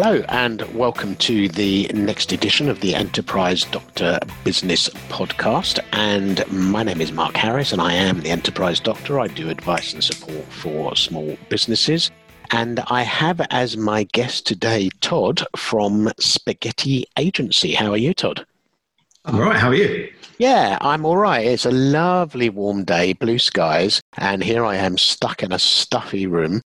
Hello, and welcome to the next edition of the Enterprise Doctor Business Podcast. And my name is Mark Harris, and I am the Enterprise Doctor. I do advice and support for small businesses. And I have as my guest today Todd from Spaghetti Agency. How are you, Todd? All right, how are you? Yeah, I'm all right. It's a lovely warm day, blue skies, and here I am stuck in a stuffy room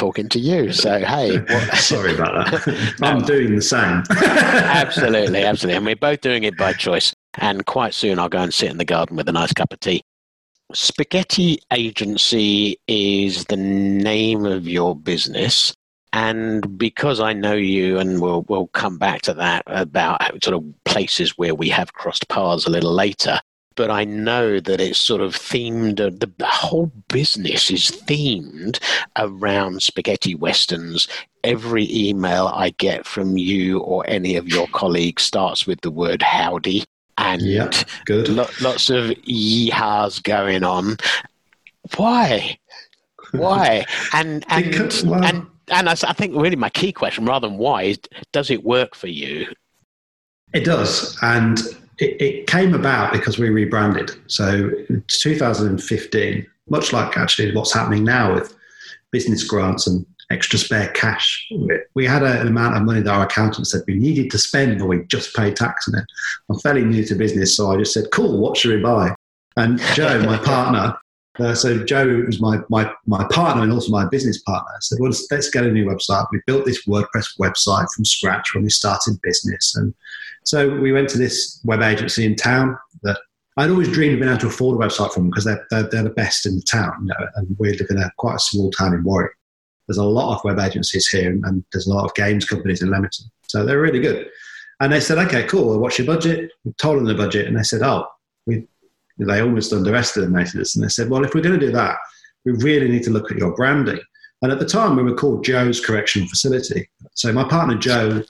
talking to you. So, hey. Sorry about that. I'm doing the same. absolutely, absolutely. And we're both doing it by choice. And quite soon I'll go and sit in the garden with a nice cup of tea. Spaghetti Agency is the name of your business. And because I know you, and we'll, we'll come back to that about sort of places where we have crossed paths a little later, but I know that it's sort of themed, uh, the whole business is themed around spaghetti westerns. Every email I get from you or any of your colleagues starts with the word howdy and yeah, good. Lo- lots of yeehaws going on. Why? Why? And and because, well, and and I, I think really my key question, rather than why, is does it work for you? It does, and it, it came about because we rebranded. So 2015, much like actually what's happening now with business grants and extra spare cash. We had a, an amount of money that our accountant said we needed to spend, but we just paid tax on it. I'm fairly new to business, so I just said, "Cool, what should we buy?" And Jo, my partner, uh, so Jo was my, my my partner and also my business partner. said, "Well, let's, let's get a new website." We built this WordPress website from scratch when we started business, and so we went to this web agency in town that I'd always dreamed of being able to afford a website from because they're, they're, they're, the best in the town. You know, and we live in a quite a small town in Warwick there's a lot of web agencies here and there's a lot of games companies in Leamington. So they're really good. And they said, okay, cool. What's your budget? We told them the budget and they said, oh, we, they almost underestimated us. And they said, well, if we're going to do that, we really need to look at your branding. And at the time, we were called Jo's Correctional Facility. So my partner Jo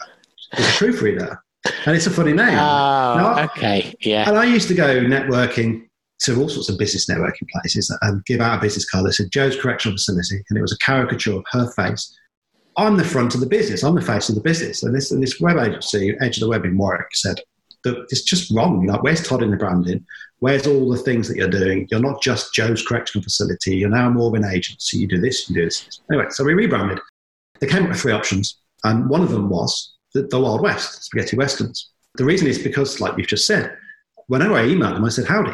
is a proofreader, and it's a funny name. Oh, okay, yeah. And I used to go networking to all sorts of business networking places and give out a business card that said Jo's Correctional Facility, and it was a caricature of her face. I'm the front of the business. I'm the face of the business. And this, and this web agency, Edge of the Web in Warwick, said that it's just wrong. Like, where's Todd in the branding? Where's all the things that you're doing? You're not just Jo's Correctional Facility. You're now more of an agency. You do this, you do this. Anyway, so we rebranded. They came up with three options, and one of them was the, the Wild West, spaghetti westerns. The reason is because, like you've just said, whenever I emailed them, I said, howdy.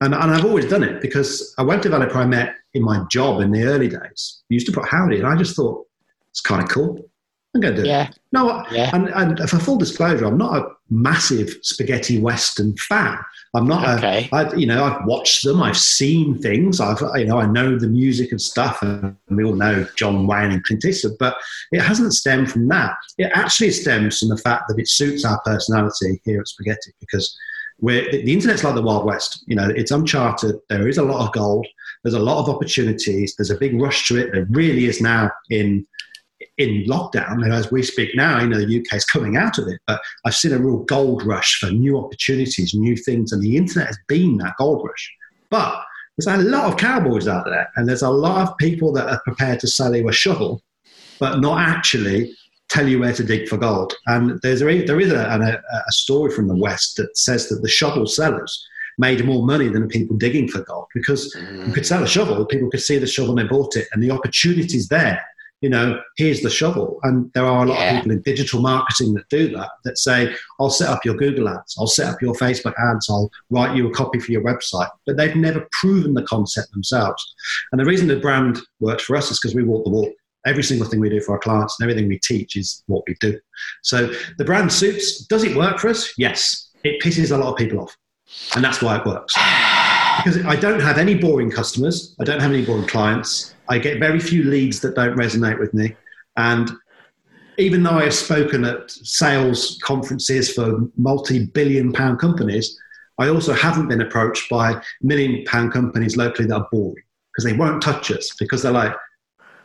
And, and I've always done it because a web developer I met in my job in the early days used to put howdy, and I just thought it's kind of cool. I'm going to do yeah. it. No, yeah. and, and for full disclosure, I'm not a massive spaghetti western fan. I'm not. Okay. A, I, you know, I've watched them. I've seen things. I've, you know, I know the music and stuff, and we all know John Wayne and Clint Eastwood. But it hasn't stemmed from that. It actually stems from the fact that it suits our personality here at Spaghetti because where the internet's like the Wild West. You know, it's uncharted. There is a lot of gold. There's a lot of opportunities. There's a big rush to it. There really is now in in lockdown. And as we speak now, you know, the UK is coming out of it. But I've seen a real gold rush for new opportunities, new things, and the internet has been that gold rush. But there's a lot of cowboys out there, and there's a lot of people that are prepared to sell you a shovel, but not actually tell you where to dig for gold. And there's a, there is a, a, a story from the West that says that the shovel sellers made more money than the people digging for gold because mm. you could sell a shovel, people could see the shovel and they bought it, and the opportunities there. You know, here's the shovel. And there are a lot yeah. of people in digital marketing that do that, that say, I'll set up your Google ads, I'll set up your Facebook ads, I'll write you a copy for your website. But they've never proven the concept themselves. And the reason the brand works for us is because we walk the walk every single thing we do for our clients and everything we teach is what we do. So the brand suits. Does it work for us? Yes. It pisses a lot of people off. And that's why it works. Because I don't have any boring customers. I don't have any boring clients. I get very few leads that don't resonate with me. And even though I have spoken at sales conferences for multi billion pound companies, I also haven't been approached by million pound companies locally that are boring because they won't touch us because they're like,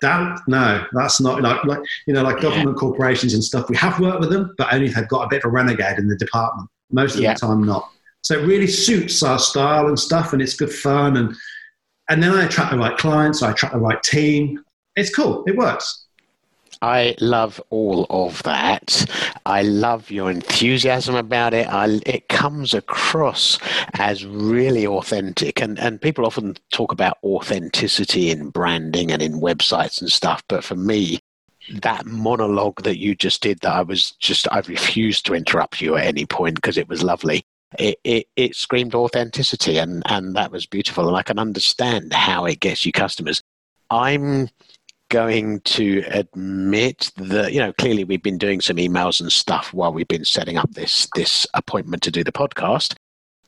that no, that's not like, like you know like government yeah. corporations and stuff. We have worked with them, but only have got a bit of a renegade in the department. Most of yeah. the time, not. So it really suits our style and stuff, and it's good fun. And and then I attract the right clients, I attract the right team. It's cool. It works. I love all of that. I love your enthusiasm about it. I, it comes across as really authentic. And, and people often talk about authenticity in branding and in websites and stuff. But for me, that monologue that you just did, that I was just, I refused to interrupt you at any point because it was lovely. It, it, it screamed authenticity and, and that was beautiful. And I can understand how it gets you customers. I'm going to admit that you know clearly we've been doing some emails and stuff while we've been setting up this this appointment to do the podcast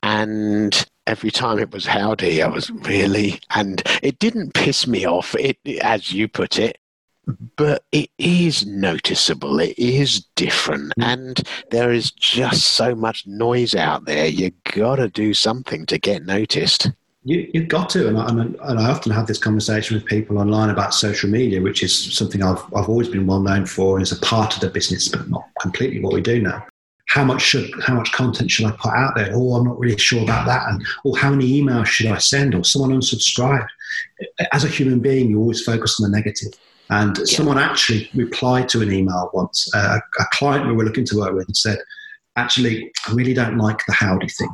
and every time it was howdy i was really and it didn't piss me off it as you put it but it is noticeable it is different mm. and there is just so much noise out there you got to do something to get noticed you, have got to, and I, and I often have this conversation with people online about social media, which is something I've, I've always been well known for as a part of the business, but not completely what we do now. How much should how much content should I put out there? Oh, I'm not really sure about that. And or how many emails should I send? Or someone unsubscribed. As a human being, you always focus on the negative. And yeah. someone actually replied to an email once. Uh, a client we were looking to work with and said, "Actually, I really don't like the howdy thing."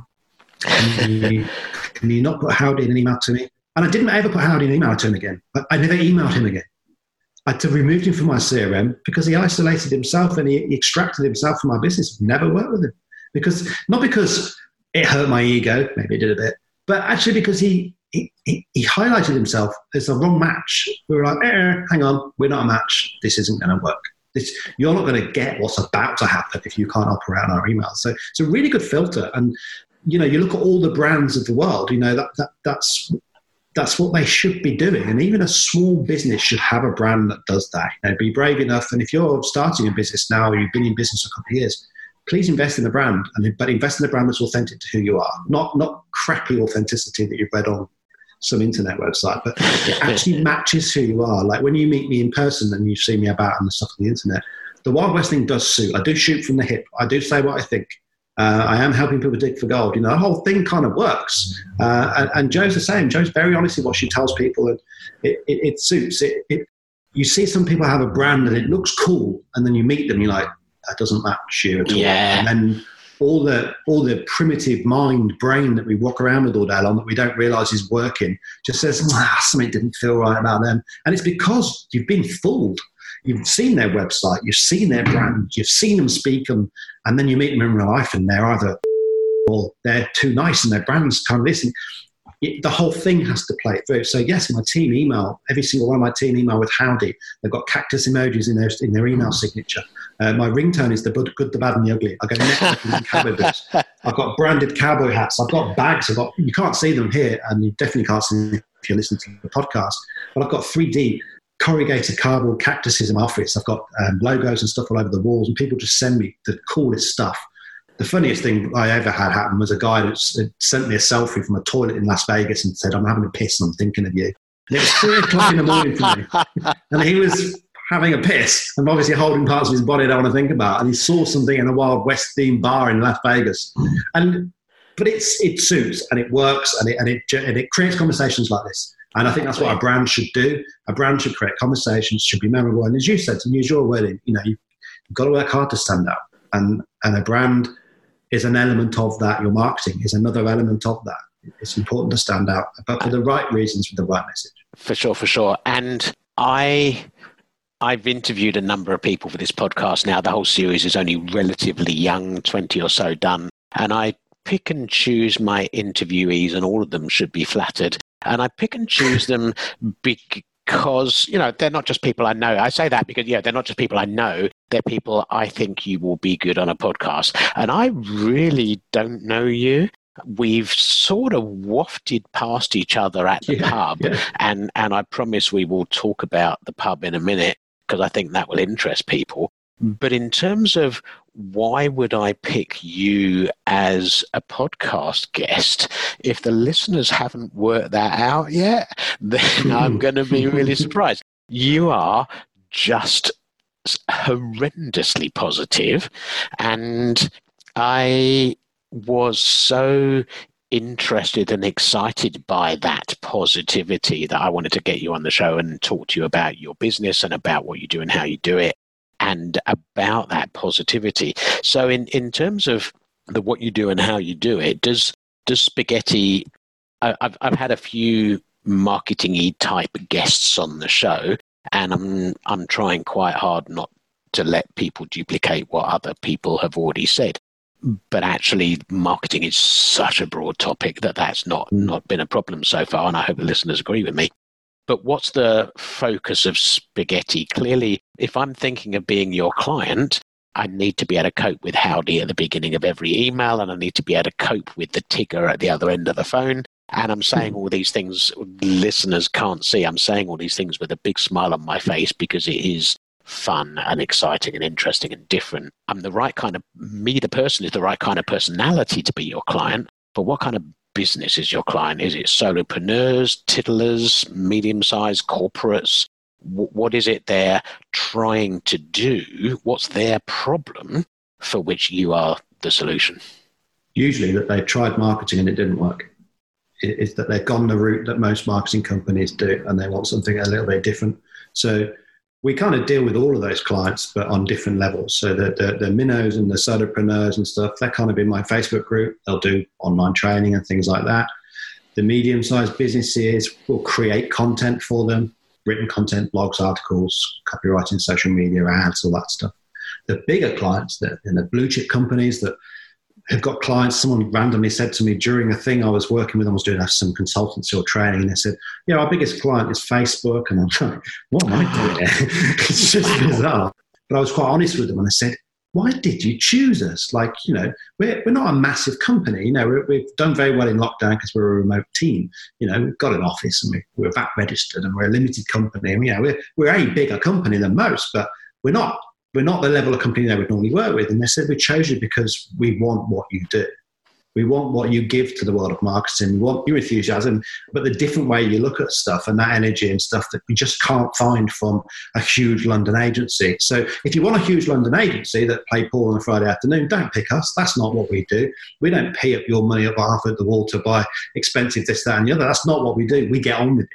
Can you, can you not put Howdy in an email to me? And I didn't ever put Howdy in an email to him again. I, I never emailed him again. I had to removed him from my CRM because he isolated himself and he, he extracted himself from my business. Never worked with him because not because it hurt my ego, maybe it did a bit, but actually because he he, he, he highlighted himself as a wrong match. We were like, eh, hang on, we're not a match. This isn't going to work. This, you're not going to get what's about to happen if you can't operate on our emails. So it's a really good filter. And you know, you look at all the brands of the world, you know, that, that that's that's what they should be doing. And even a small business should have a brand that does that. You know, be brave enough. And if you're starting a business now or you've been in business a couple of years, please invest in the brand. And but invest in the brand that's authentic to who you are, not not crappy authenticity that you've read on some internet website, but it actually matches who you are. Like when you meet me in person and you see me about and the stuff on the internet, the Wild West thing does suit. I do shoot from the hip. I do say what I think. Uh, I am helping people dig for gold. You know, the whole thing kind of works. Uh, and, and, Jo's the same. Jo's very honest in what she tells people, and it, it, it suits. It, it, you see some people have a brand and it looks cool, and then you meet them, you're like, that doesn't match you at all. Yeah. And then all the all the primitive mind brain that we walk around with all day long that we don't realize is working just says ah, something didn't feel right about them and it's because you've been fooled you've seen their website, you've seen their brand, you've seen them speak, and, and then you meet them in real life, and they're either or they're too nice, and their brand's kind of this. It, the whole thing has to play through. So yes, my team email, every single one of my team email with howdy, they've got cactus emojis in their in their email signature. Uh, my ringtone is the good, the bad, and the ugly. I go networking cowboy boots. I've got branded cowboy hats. I've got bags. I've got you can't see them here, and you definitely can't see them if you're listening to the podcast. But I've got 3D corrugated cardboard cactuses in my office. I've got um, logos and stuff all over the walls, and people just send me the coolest stuff. The funniest thing I ever had happen was a guy that sent me a selfie from a toilet in Las Vegas and said, "I'm having a piss and I'm thinking of you." And it was three o'clock in the morning for me, and he was having a piss and obviously holding parts of his body I don't want to think about. And he saw something in a Wild West themed bar in Las Vegas, and but it's it suits and it works and it and it and it creates conversations like this. And I think that's what a brand should do. A brand should create conversations, should be memorable. And as you said, to use your wording, you know, you've got to work hard to stand out. And, and a brand is an element of that. Your marketing is another element of that. It's important to stand out, but for the right reasons, with the right message. For sure, for sure. And I I've interviewed a number of people for this podcast now. The whole series is only relatively young, 20 or so done. And I pick and choose my interviewees, and all of them should be flattered and I pick and choose them because you know they're not just people I know. I say that because yeah, they're not just people I know. They're people I think you will be good on a podcast, and I really don't know you. We've sort of wafted past each other at the yeah, pub, yeah. and and I promise we will talk about the pub in a minute because I think that will interest people. But in terms of why would I pick you as a podcast guest? If the listeners haven't worked that out yet, then I'm hmm. going to be really surprised. You are just horrendously positive, and I was so interested and excited by that positivity that I wanted to get you on the show and talk to you about your business and about what you do and how you do it and about that positivity. So in, in terms of the what you do and how you do it, does does spaghetti I've I've had a few marketingy type guests on the show and I'm I'm trying quite hard not to let people duplicate what other people have already said but actually marketing is such a broad topic that that's not not been a problem so far and i hope the listeners agree with me but what's the focus of spaghetti clearly if i'm thinking of being your client i need to be able to cope with howdy at the beginning of every email and i need to be able to cope with the tigger at the other end of the phone and i'm saying hmm. all these things listeners can't see i'm saying all these things with a big smile on my face because it is fun and exciting and interesting and different. I'm the right kind of, me, the person, is the right kind of personality to be your client. But what kind of business is your client? Is it solopreneurs, tiddlers, medium sized corporates? what is it they're trying to do? What's their problem for which you are the solution? Usually, that they've tried marketing and it didn't work. It's that they've gone the route that most marketing companies do and they want something a little bit different. So, we kind of deal with all of those clients, but on different levels. So the, the, the minnows and the solopreneurs and stuff, they're kind of in my Facebook group. They'll do online training and things like that. The medium sized businesses will create content for them, written content, blogs, articles, copywriting, social media, ads, all that stuff. The bigger clients, the, and the blue chip companies that have got clients. Someone randomly said to me during a thing I was working with, I was doing some consultancy or training, and they said, "Yeah, our biggest client is Facebook." And I'm like, "What am I doing?" it's just bizarre. But I was quite honest with them, and I said, "Why did you choose us? Like, you know, we're we're not a massive company. You know, we have done very well in lockdown because we're a remote team. You know, we've got an office and we, we're VAT registered and we're a limited company. And, you know, we're we're a bigger company than most, but we're not we're not the level of company they would normally work with. And they said, we chose you because we want what you do. We want what you give to the world of marketing. We want your enthusiasm, but the different way you look at stuff and that energy and stuff that we just can't find from a huge London agency. So if you want a huge London agency that play pool on a Friday afternoon, don't pick us. That's not what we do. We don't pay up your money up half at the wall to buy expensive this, that, and the other. That's not what we do. We get on with it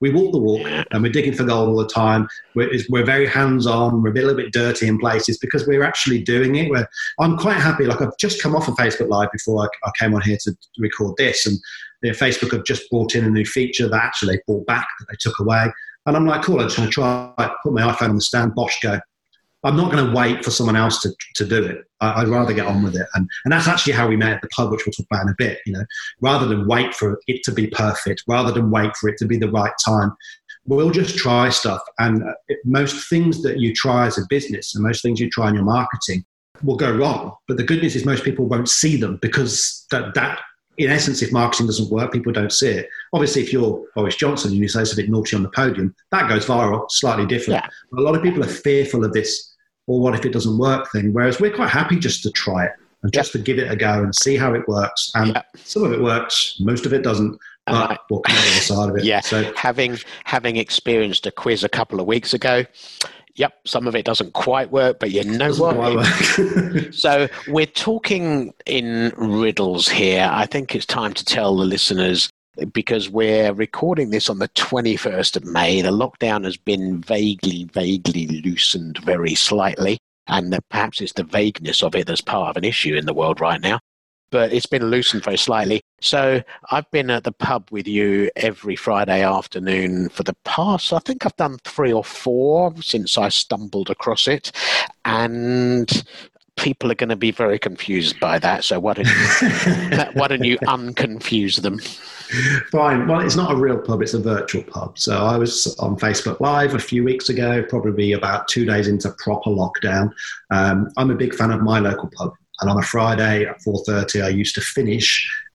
we walk the walk and we're digging for gold all the time. We're, we're very hands on. We're a, bit, a little bit dirty in places because we're actually doing it. We're, I'm quite happy. Like I've just come off of Facebook Live before I, I came on here to record this, and you know, Facebook have just brought in a new feature that actually they brought back that they took away. And I'm like, cool. I'm just going to try. Put my iPhone on the stand. Bosh, go. I'm not going to wait for someone else to, to do it. I, would rather get on with it. And, and that's actually how we met at the pub, which we'll talk about in a bit. You know, rather than wait for it to be perfect, rather than wait for it to be the right time, we'll just try stuff. And uh, it, most things that you try as a business and most things you try in your marketing will go wrong. But the good news is most people won't see them because that, that in essence, if marketing doesn't work, people don't see it. Obviously, if you're Boris Johnson and you say something naughty on the podium, that goes viral, slightly different. Yeah. a lot of people are fearful of this or what if it doesn't work thing. Whereas we're quite happy just to try it and just to give it a go and see how it works. And some of it works, most of it doesn't. Uh, but we'll come on the side of it. Yeah. So having having experienced a quiz a couple of weeks ago, yep, some of it doesn't quite work, but you know what? so we're talking in riddles here. I think it's time to tell the listeners because we're recording this on the 21st of May. The lockdown has been vaguely, vaguely loosened very slightly, and perhaps it's the vagueness of it that's part of an issue in the world right now. But it's been loosened very slightly. So I've been at the pub with you every Friday afternoon for the past, I think I've done three or four since I stumbled across it. And people are going to be very confused by that. So why don't you, why don't you unconfuse them? Fine. Well, it's not a real pub; it's a virtual pub. So I was on Facebook Live a few weeks ago, probably about two days into proper lockdown. Um, I'm a big fan of my local pub. And on a Friday at 4.30, I used to finish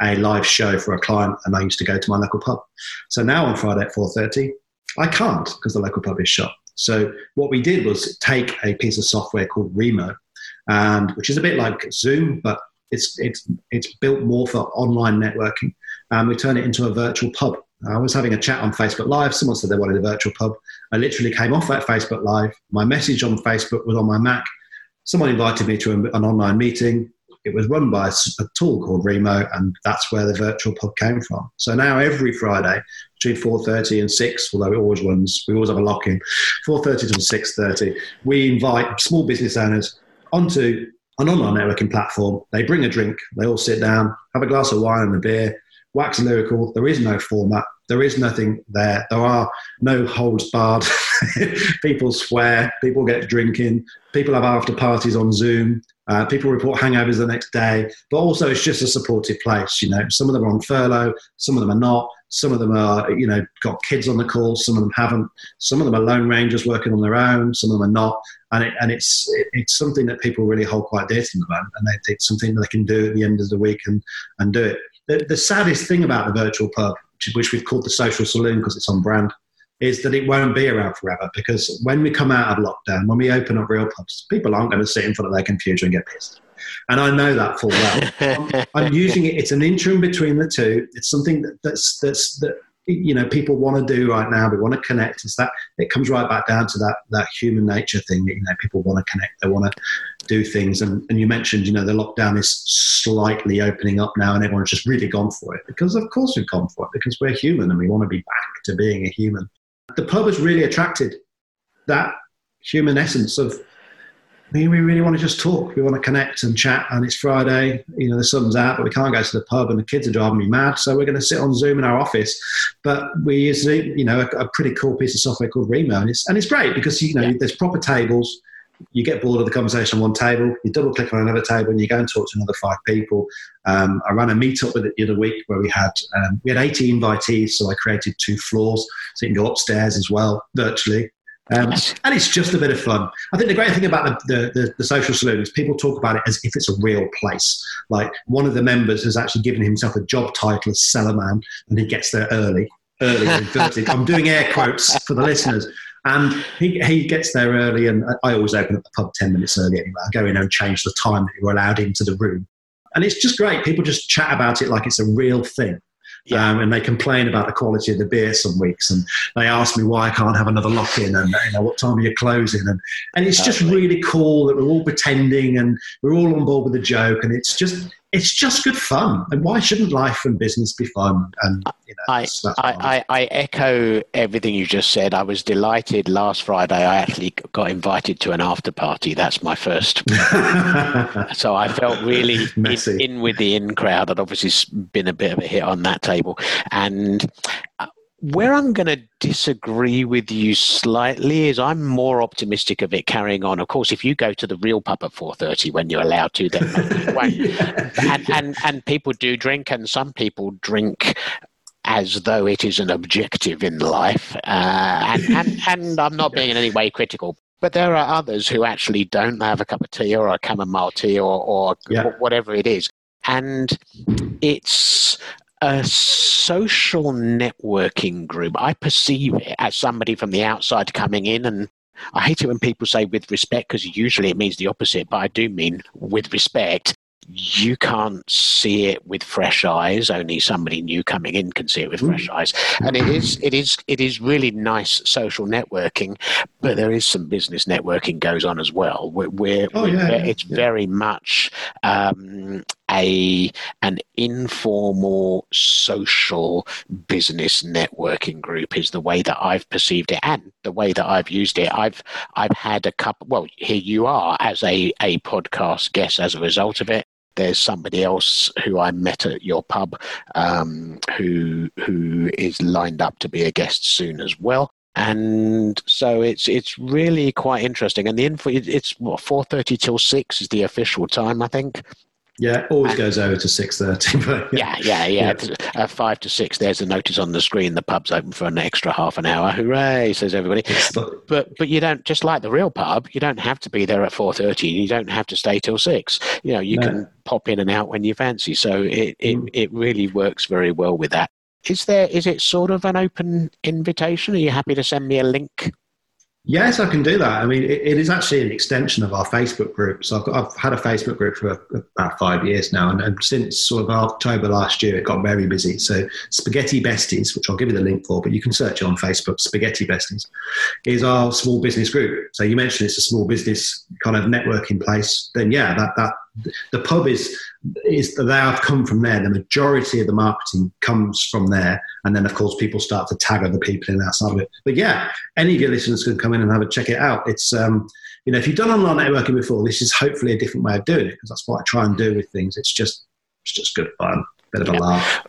a live show for a client and I used to go to my local pub. So now on Friday at 4.30, I can't because the local pub is shut. So what we did was take a piece of software called Remo, and which is a bit like Zoom, but it's it's it's built more for online networking. And we turn it into a virtual pub. I was having a chat on Facebook Live. Someone said they wanted a virtual pub. I literally came off that Facebook Live. My message on Facebook was on my Mac. Someone invited me to an online meeting. it was run by a tool called Remo, and that's where the virtual pub came from. So now every Friday between 4.30 and 6, although it always runs, we always have a lock-in, 4.30 to 6.30, we invite small business owners onto an online networking platform. They bring a drink, they all sit down, have a glass of wine and a beer, wax lyrical. There is no format. There is nothing there. There are no holds barred. people swear. People get drinking. People have after parties on Zoom. Uh, people report hangovers the next day. But also, it's just a supportive place. You know, some of them are on furlough. Some of them are not. Some of them are, you know, got kids on the call. Some of them haven't. Some of them are lone rangers working on their own. Some of them are not. And, it, and it's it, it's something that people really hold quite dear to them, and they, it's something that they can do at the end of the week and and do it the, the saddest thing about the virtual pub, which we've called the social saloon because it's on brand, is that it won't be around forever. Because when we come out of lockdown, when we open up real pubs, people aren't going to sit in front of their computer and get pissed. And I know that full well. I'm, I'm, using it. It's an interim between the two. It's something that, that's that's that you know people want to do right now. They want to connect. It's that it comes right back down to that that human nature thing. That, you know, people want to connect. They want to do things. And, and you mentioned, you know, the lockdown is slightly opening up now, and everyone's just really gone for it because, of course, we've gone for it because we're human and we want to be back to being a human. The pub has really attracted that human essence of we really want to just talk. We want to connect and chat. And it's Friday, you know, the sun's out, but we can't go to the pub and the kids are driving me mad. So we're going to sit on Zoom in our office. But we use, you know, a, a pretty cool piece of software called Remo. And it's, and it's great because, you know, yeah. there's proper tables. You get bored of the conversation on one table, you double click on another table and you go and talk to another five people. Um, I ran a meetup with it the other week where we had, um, we had 80 invitees. So I created two floors so you can go upstairs as well virtually um, and it's just a bit of fun. I think the great thing about the, the, the, social saloon is people talk about it as if it's a real place. Like one of the members has actually given himself a job title as cellarman, and he gets there early. Early, I'm doing air quotes for the listeners. And he, he gets there early, and I always open up the pub 10 minutes early anyway. I go in and change the time that you're allowed into the room. And it's just great. People just chat about it like it's a real thing. Yeah. Um, and they complain about the quality of the beer some weeks, and they ask me why I can't have another lock in, and you know what time are you closing, and and it's just really cool that we're all pretending and we're all on board with the joke, and it's just it's just good fun. And why shouldn't life and business be fun? And you know, I, that's, that's I, I, I, echo everything you just said. I was delighted last Friday. I actually got invited to an after party. That's my first. so I felt really in, in, with the in crowd. I'd obviously been a bit of a hit on that table, and uh, where I'm going to disagree with you slightly is I'm more optimistic of it carrying on. Of course, if you go to the real pub at 4:30 when you're allowed to, then yeah. and, and and people do drink, and some people drink as though it is an objective in life. Uh, and, and and I'm not being in any way critical. But there are others who actually don't have a cup of tea or a chamomile tea or, or yeah. whatever it is. And it's a social networking group. I perceive it as somebody from the outside coming in and I hate it when people say with respect because usually it means the opposite, but I do mean with respect you can't see it with fresh eyes. Only somebody new coming in can see it with fresh eyes. And it is it is it is really nice social networking but there is some business networking goes on as well. We're, we're, oh, yeah, we're it's yeah. very much um, a an informal social business networking group is the way that I've perceived it. And the way that I've used it. I've I've had a couple well here you are as a, a podcast guest as a result of it there's somebody else who I met at your pub um, who who is lined up to be a guest soon as well. And so it's it's really quite interesting. And the info it's what four thirty till six is the official time, I think. Yeah, always goes over to six thirty. Yeah, yeah, yeah. yeah. At five to six, there's a notice on the screen. The pub's open for an extra half an hour. Hooray! Says everybody. But but, but you don't just like the real pub. You don't have to be there at four thirty. You don't have to stay till six. You know, you no. can pop in and out when you fancy. So it it, mm. it really works very well with that. Is there is it sort of an open invitation? Are you happy to send me a link Yes, I can do that. I mean, it, it is actually an extension of our Facebook group. So I've, got, I've had a Facebook group for about five years now, and, and, since sort of October last year, it got very busy. So Spaghetti Besties, which I'll give you the link for, but you can search on Facebook. Spaghetti Besties is our small business group. So you mentioned it's a small business kind of networking place. Then yeah, that that the pub is is they have come from there. The majority of the marketing comes from there, and then of course people start to tag other people in that side of it. But yeah, any of your listeners can come in and have a check it out. It's um, you know if you've done online networking before, this is hopefully a different way of doing it because that's what I try and do with things. It's just it's just good fun, bit of a laugh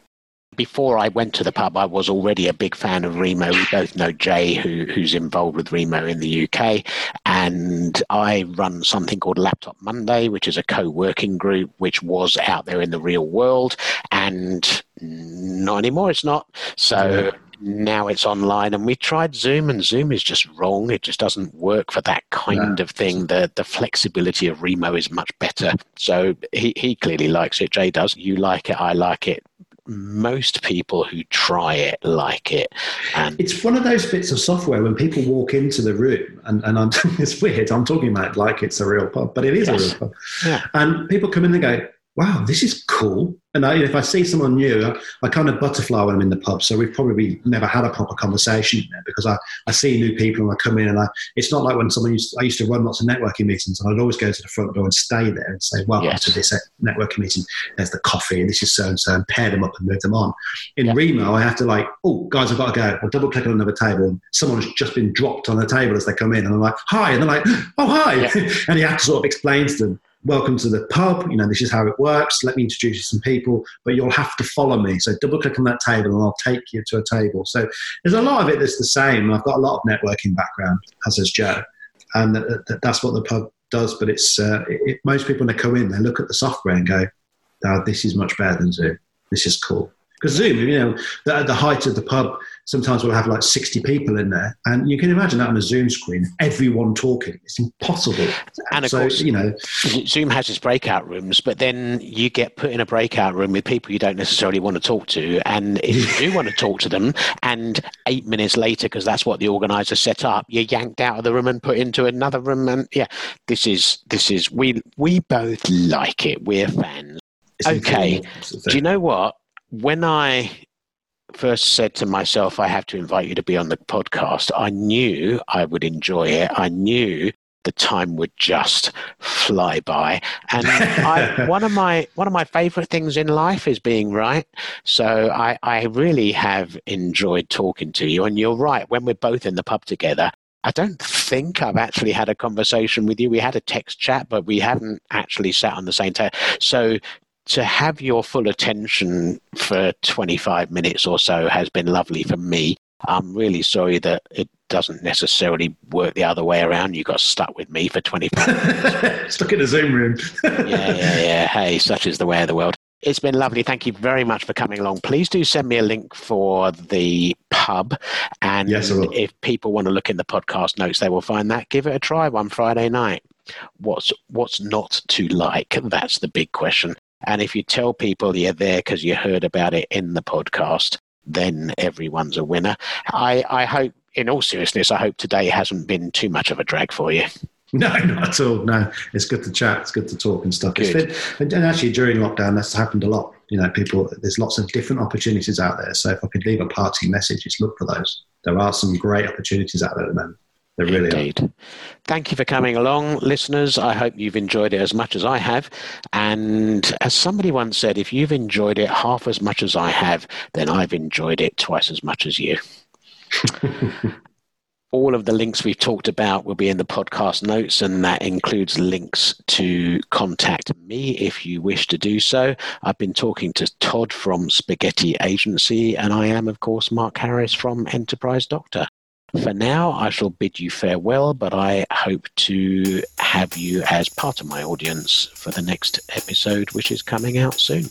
before I went to the pub, I was already a big fan of Remo. We both know Jay, who, who's involved with Remo in the UK. And I run something called Laptop Monday, which is a co working group, which was out there in the real world. And not anymore, it's not. So. Yeah. Now it's online, and we tried Zoom, and Zoom is just wrong. It just doesn't work for that kind of thing. The the flexibility of Remo is much better. So he, he clearly likes it. Jay does. You like it. I like it most people who try it like it. And it's one of those bits of software when people walk into the room, and, and I'm, it's weird. I'm talking about like it's a real pub, but it is yes. a real pub. Yeah. And people come in and go, wow, this is cool. And I, if I see someone new, I, I, kind of butterfly when I'm in the pub. So we've probably never had a proper conversation there because I, I see new people and I come in and I, it's not like when someone used, I used to run lots of networking meetings and I'd always go to the front door and stay there and say, welcome yes. to this uh, networking meeting. There's the coffee and this is so and so and pair them up and move them on. In yeah. Remo, I have to like, oh, guys, I've got to go. I'll double click on another table and someone has just been dropped on the table as they come in and I'm like, hi. And they're like, oh, hi. Yeah. and you have to sort of explain to them welcome to the pub. You know, this is how it works. Let me introduce you to some people, but you'll have to follow me. So double click on that table and I'll take you to a table. So there's a lot of it that's the same. I've got a lot of networking background, as has Jo. And that's what the pub does. But it's uh, it, most people when they come in, they look at the software and go, oh, this is much better than Zoom. This is cool. Because Zoom, you know, at the height of the pub, sometimes we'll have like 60 people in there. And you can imagine that on a Zoom screen, everyone talking. It's impossible. And of so, course, you know, Zoom has its breakout rooms, but then you get put in a breakout room with people you don't necessarily want to talk to. And if you do want to talk to them, and eight minutes later, because that's what the organizer set up, you're yanked out of the room and put into another room. And yeah, this is, this is, we, we both like it. We're fans. It's okay. Do you know what? when I first said to myself, I have to invite you to be on the podcast, I knew I would enjoy it. I knew the time would just fly by. And I, one of my one of my favorite things in life is being right. So I, I really have enjoyed talking to you. And you're right, when we're both in the pub together, I don't think I've actually had a conversation with you. We had a text chat, but we haven't actually sat on the same table. So to have your full attention for 25 minutes or so has been lovely for me. I'm really sorry that it doesn't necessarily work the other way around. You got stuck with me for 25 minutes. stuck in a Zoom room. yeah, yeah, yeah. Hey, such is the way of the world. It's been lovely. Thank you very much for coming along. Please do send me a link for the pub. And yes, if people want to look in the podcast notes, they will find that. Give it a try one Friday night. What's what's not to like? That's the big question. And if you tell people you're there because you heard about it in the podcast, then everyone's a winner. I, I hope, in all seriousness, I hope today hasn't been too much of a drag for you. No, not at all. No, it's good to chat. It's good to talk and stuff. Been, and actually, during lockdown, that's happened a lot. You know, people, there's lots of different opportunities out there. So if I could leave a parting message, just look for those. There are some great opportunities out there at the moment. They really Indeed. Are. Thank you for coming along, listeners. I hope you've enjoyed it as much as I have. And as somebody once said, if you've enjoyed it half as much as I have, then I've enjoyed it twice as much as you. All of the links we've talked about will be in the podcast notes, and that includes links to contact me if you wish to do so. I've been talking to Todd from Spaghetti Agency, and I am, of course, Mark Harris from Enterprise Doctor. For now, I shall bid you farewell, but I hope to have you as part of my audience for the next episode, which is coming out soon.